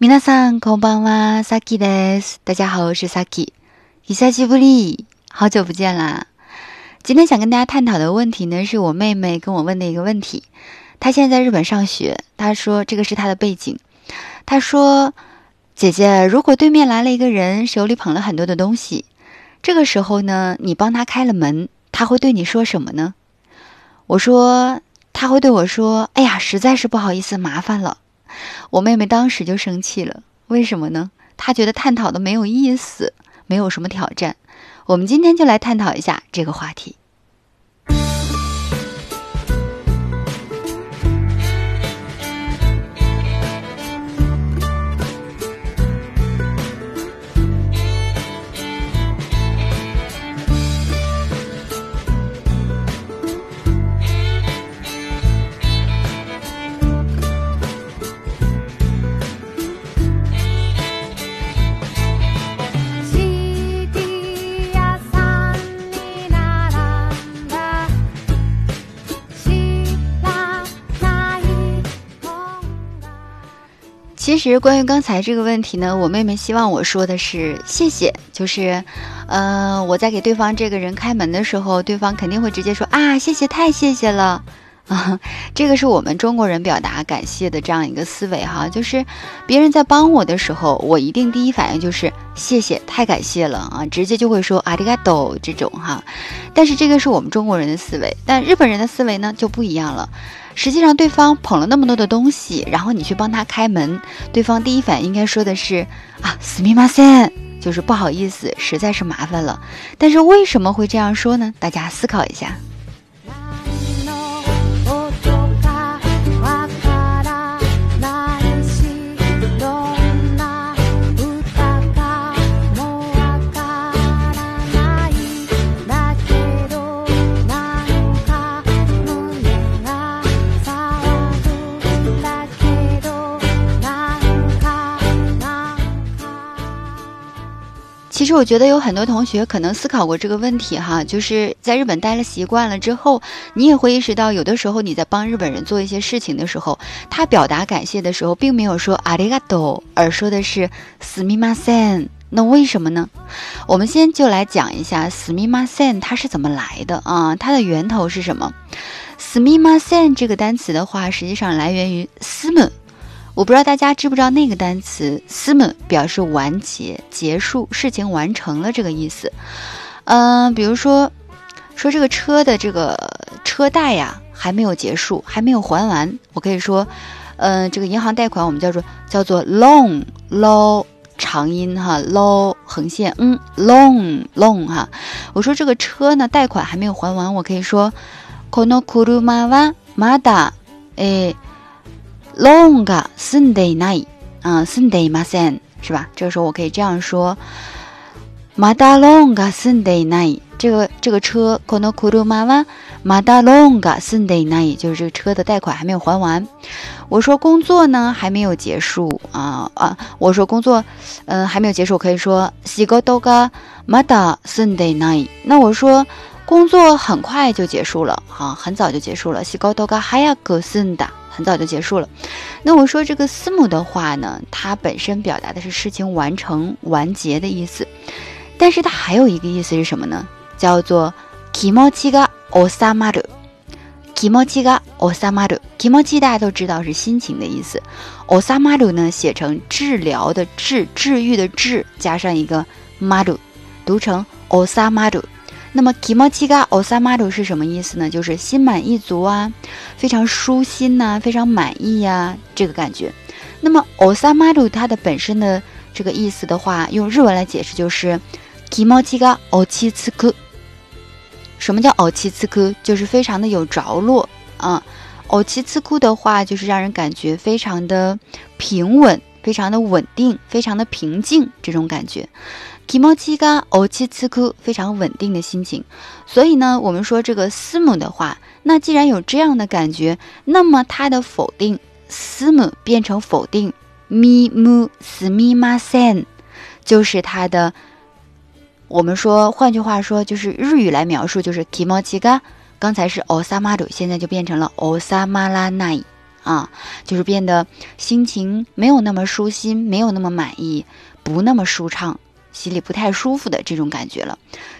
皆さんこんばんは、サキです。大家好，我是 Saki。久しぶり，好久不见啦。今天想跟大家探讨的问题呢，是我妹妹跟我问的一个问题。她现在在日本上学，她说这个是她的背景。她说：“姐姐，如果对面来了一个人，手里捧了很多的东西，这个时候呢，你帮他开了门，他会对你说什么呢？”我说：“他会对我说，哎呀，实在是不好意思，麻烦了。” 我妹妹当时就生气了，为什么呢？她觉得探讨的没有意思，没有什么挑战。我们今天就来探讨一下这个话题。其实关于刚才这个问题呢，我妹妹希望我说的是谢谢，就是，呃，我在给对方这个人开门的时候，对方肯定会直接说啊，谢谢，太谢谢了。啊，这个是我们中国人表达感谢的这样一个思维哈，就是别人在帮我的时候，我一定第一反应就是谢谢，太感谢了啊，直接就会说阿里嘎多这种哈。但是这个是我们中国人的思维，但日本人的思维呢就不一样了。实际上，对方捧了那么多的东西，然后你去帮他开门，对方第一反应应该说的是啊，すみません，就是不好意思，实在是麻烦了。但是为什么会这样说呢？大家思考一下。 其实我觉得有很多同学可能思考过这个问题哈，就是在日本待了习惯了之后，你也会意识到，有的时候你在帮日本人做一些事情的时候，他表达感谢的时候，并没有说阿里嘎多，而说的是すみません。那为什么呢？我们先就来讲一下すみません它是怎么来的啊？它的源头是什么？すみません这个单词的话，实际上来源于すむ。 我不知道大家知不知道那个单词 “sum” 表示完结、结束、事情完成了这个意思。嗯，比如说，说这个车的这个车贷呀还没有结束，还没有还完，我可以说，嗯，这个银行贷款我们叫做叫做 loan，low 长音哈，low 横线，嗯，loan，loan 哈。我说这个车呢贷款还没有还完，我可以说この車はまだえ。 long が住んでいない，啊，住んでいません，是吧？这个时候我可以这样说：まだ long が住んでいない。这个这个车この車はまだ long が住んでいない，就是这个车的贷款还没有还完。我说工作呢还没有结束啊啊！我说工作，嗯，还没有结束，可以说仕事がまだ住んでいない。那我说工作很快就结束了，哈，很早就结束了。仕事が早く済んだ。 很早就结束了。那我说这个私母的话呢，它本身表达的是事情完成、完结的意思，但是它还有一个意思是什么呢？叫做 kimochi ga osamaru。kimochi ga osamaru。kimochi 大家都知道是心情的意思，osamaru 呢写成治疗的治、治愈的治，加上一个 maru，读成 osamaru。那么 kimochi ga osamaru 是什么意思呢？就是心满意足啊，非常舒心呐，非常满意呀，这个感觉。那么 osamaru 它的本身的这个意思的话，用日文来解释就是 kimochi ga ochitsuku。什么叫 ochitsuku？就是非常的有着落啊。ochitsuku 的话，就是让人感觉非常的平稳，非常的稳定，非常的平静这种感觉。Kimochi ga o c h i t s k u 非常稳定的心情。所以呢，我们说这个思母的话，那既然有这样的感觉，那么它的否定思母变成否定 mi mu smi ma sen，就是它的。我们说，换句话说，就是日语来描述，就是 kimochi ga，刚才是 osamaru，现在就变成了 osamanai 啊，就是变得心情没有那么舒心，没有那么满意，不那么舒畅，心里不太舒服的这种感觉了。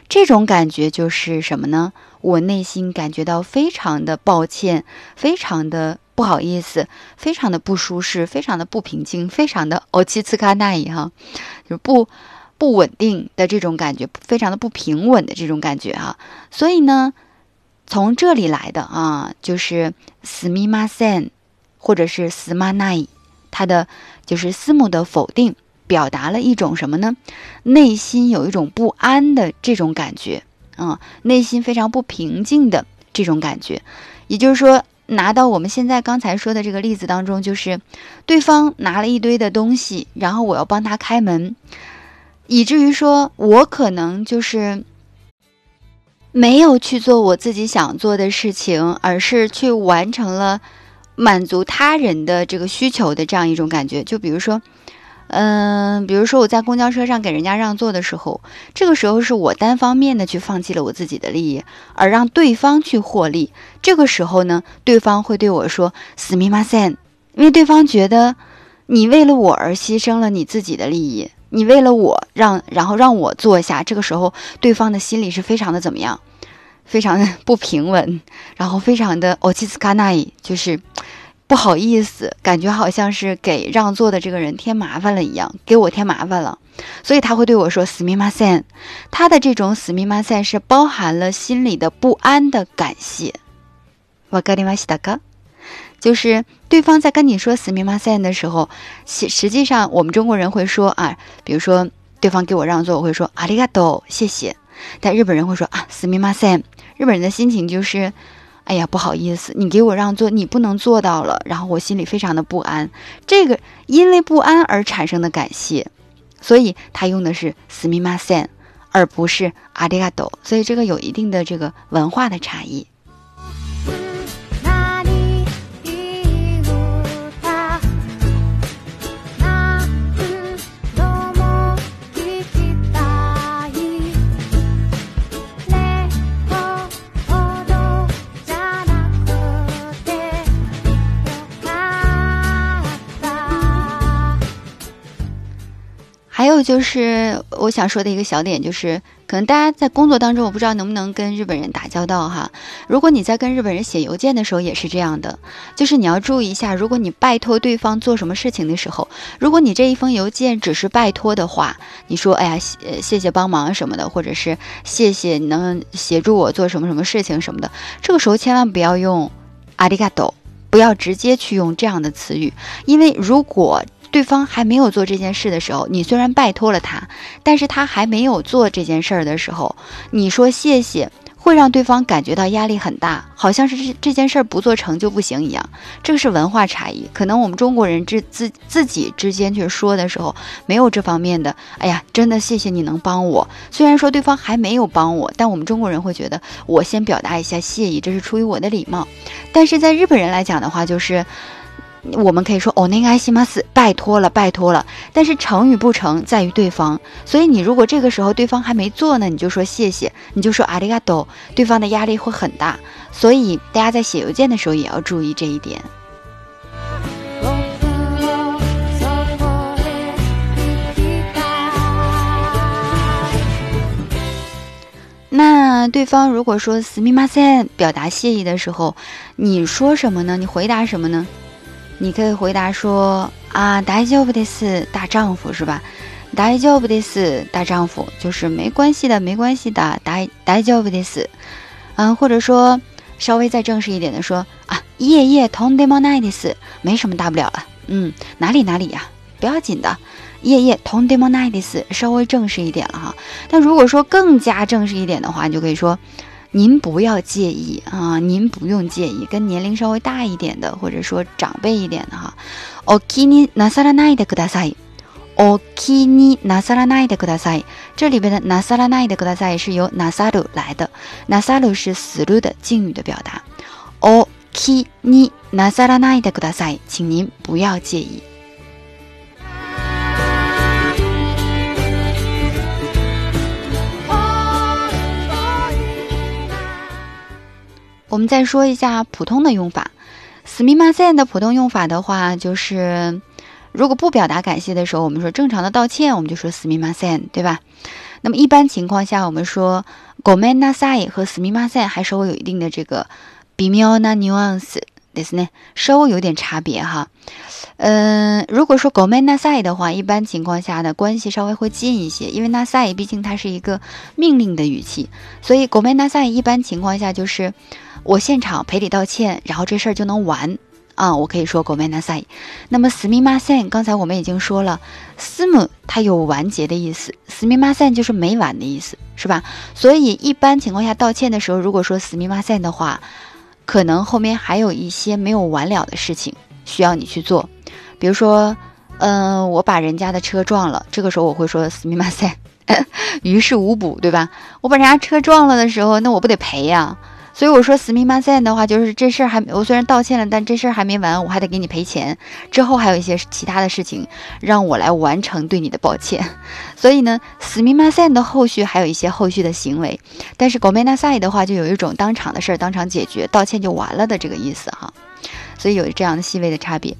这种感觉就是什么呢？我内心感觉到非常的抱歉，非常的不好意思，非常的不舒适，非常的不平静，非常的哦七次卡那伊哈，就是不不稳定的这种感觉，非常的不平稳的这种感觉哈。所以呢，从这里来的啊，就是斯密马森或者是斯马奈伊，它的就是斯母的否定，表达了一种什么呢？内心有一种不安的这种感觉。嗯，内心非常不平静的这种感觉，也就是说，拿到我们现在刚才说的这个例子当中，就是对方拿了一堆的东西，然后我要帮他开门，以至于说我可能就是没有去做我自己想做的事情，而是去完成了满足他人的这个需求的这样一种感觉。就比如说。嗯，比如说我在公交车上给人家让座的时候，这个时候是我单方面的去放弃了我自己的利益，而让对方去获利。这个时候呢，对方会对我说“死密马森”，因为对方觉得你为了我而牺牲了你自己的利益，你为了我让，然后让我坐下。这个时候，对方的心里是非常的怎么样？非常的 不平稳，然后非常的哦，基斯卡奈，就是。不好意思，感觉好像是给让座的这个人添麻烦了一样，给我添麻烦了，所以他会对我说“死密马森”。他的这种“死密马森”是包含了心里的不安的感谢。わかりましたか？就是对方在跟你说“死密马森”的时候，实实际上我们中国人会说啊，比如说对方给我让座，我会说“ありがとう”，谢谢。但日本人会说啊“死密马森”，日本人的心情就是。 哎呀，不好意思，你给我让座，你不能做到了，然后我心里非常的不安。这个因为不安而产生的感谢，所以他用的是すみません，而不是ありがとう。所以这个有一定的这个文化的差异。 还有就是我想说的一个小点，就是可能大家在工作当中，我不知道能不能跟日本人打交道哈。如果你在跟日本人写邮件的时候也是这样的，就是你要注意一下，如果你拜托对方做什么事情的时候，如果你这一封邮件只是拜托的话，你说哎呀，谢谢谢帮忙什么的，或者是谢谢你能协助我做什么什么事情什么的，这个时候千万不要用阿里嘎多，不要直接去用这样的词语，因为如果。对方还没有做这件事的时候，你虽然拜托了他，但是他还没有做这件事儿的时候，你说谢谢，会让对方感觉到压力很大，好像是这这件事儿不做成就不行一样。这个是文化差异，可能我们中国人之自自己之间去说的时候，没有这方面的。哎呀，真的谢谢你能帮我。虽然说对方还没有帮我，但我们中国人会觉得我先表达一下谢意，这是出于我的礼貌。但是在日本人来讲的话，就是。我们可以说“哦，那个爱西马斯，拜托了，拜托了。”但是成与不成在于对方，所以你如果这个时候对方还没做呢，你就说谢谢，你就说阿里嘎多，对方的压力会很大。所以大家在写邮件的时候也要注意这一点。那对方如果说“斯密马森”表达谢意的时候，你说什么呢？你回答什么呢？你可以回答说啊，大丈夫的是大丈夫是吧？大丈夫的是大丈夫，就是没关系的，没关系的，大大丈夫的是，嗯，或者说稍微再正式一点的说啊，夜夜同でもないです，没什么大不了了，嗯，哪里哪里呀，不要紧的，夜夜同でもないです，稍微正式一点了哈。但如果说更加正式一点的话，你就可以说。 您不要介意啊，您不用介意，跟年龄稍微大一点的，或者说长辈一点的哈。お気になさらないでください。お気になさらないでください。这里边的なさらないでください是由なさる来的，なさる是死る的敬语的表达。お気になさらないでください，请您不要介意。 们再说一下普通的用法， すみません的普通用法的话，就是如果不表达感谢的时候，我们说正常的道歉，我们就说すみません，对吧？那么一般情况下，我们说ごめんなさい和すみません还稍微有一定的这个微妙なニュアンスですね，稍微有点差别哈。嗯，如果说ごめんなさい的话，一般情况下呢，关系稍微会近一些，因为なさい毕竟它是一个命令的语气，所以ごめんなさい一般情况下就是 我现场赔礼道歉，然后这事儿就能完啊。我可以说ごめんなさい。那么すみません，刚才我们已经说了，すむ它有完结的意思，すみません就是没完的意思，是吧？所以一般情况下道歉的时候，如果说すみません的话，可能后面还有一些没有完了的事情需要你去做。比如说，嗯，我把人家的车撞了，这个时候我会说“死命马赛”，于事无补，对吧？我把人家车撞了的时候，那我不得赔呀？ 所以我说“死命马赛”的话，就是这事儿还我虽然道歉了，但这事儿还没完，我还得给你赔钱。之后还有一些其他的事情让我来完成对你的抱歉。所以呢，“死命马赛”的后续还有一些后续的行为，但是“狗梅纳赛”的话，就有一种当场的事儿当场解决，道歉就完了的这个意思哈。所以有这样的细微的差别。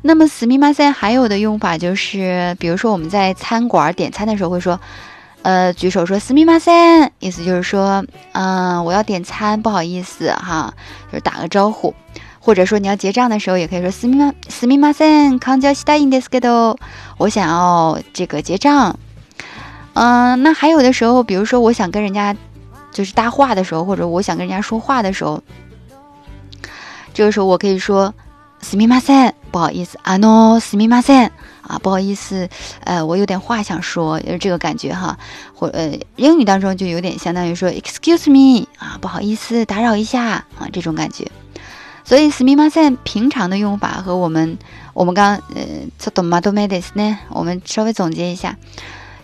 那么，死密马赛还有的用法就是，比如说我们在餐馆点餐的时候会说，呃，举手说死密马赛，意思就是说，嗯，我要点餐，不好意思哈，就是打个招呼。或者说你要结账的时候，也可以说死密马死密马赛，康加西达因德斯格多，我想要这个结账。嗯，那还有的时候，比如说我想跟人家就是搭话的时候，或者我想跟人家说话的时候。这个时候我可以说，すみません，不好意思，あのすみません啊，不好意思，呃，我有点话想说，就是这个感觉哈，或呃，英语当中就有点相当于说，excuse me 啊，不好意思，打扰一下啊，这种感觉。所以すみません平常的用法和我们我们刚呃ちょっとまとめですね，我们稍微总结一下。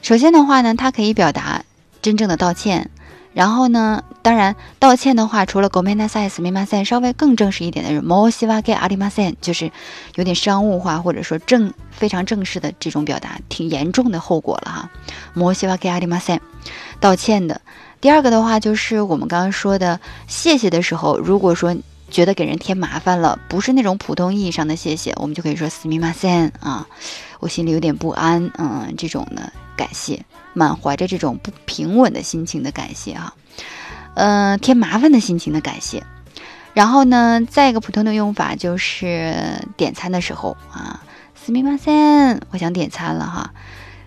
首先的话呢，它可以表达真正的道歉。 然后呢？当然，道歉的话，除了 “go mena sai s m a s a 稍微更正式一点的是 “mo siwa ge arimasen”，就是有点商务化或者说正非常正式的这种表达，挺严重的后果了哈。“mo siwa ge arimasen”，道歉的。第二个的话，就是我们刚刚说的谢谢的时候，如果说觉得给人添麻烦了，不是那种普通意义上的谢谢，我们就可以说 “s m a s a n 啊，我心里有点不安，嗯，这种的感谢。满怀着这种不平稳的心情的感谢哈，嗯，添麻烦的心情的感谢。然后呢，再一个普通的用法就是点餐的时候啊，すみません，我想点餐了哈，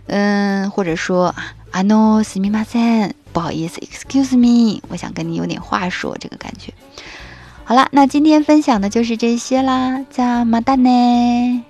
嗯，或者说あのすみません，不好意思，excuse me，我想跟你有点话说，这个感觉。好了，那今天分享的就是这些啦，再马达呢。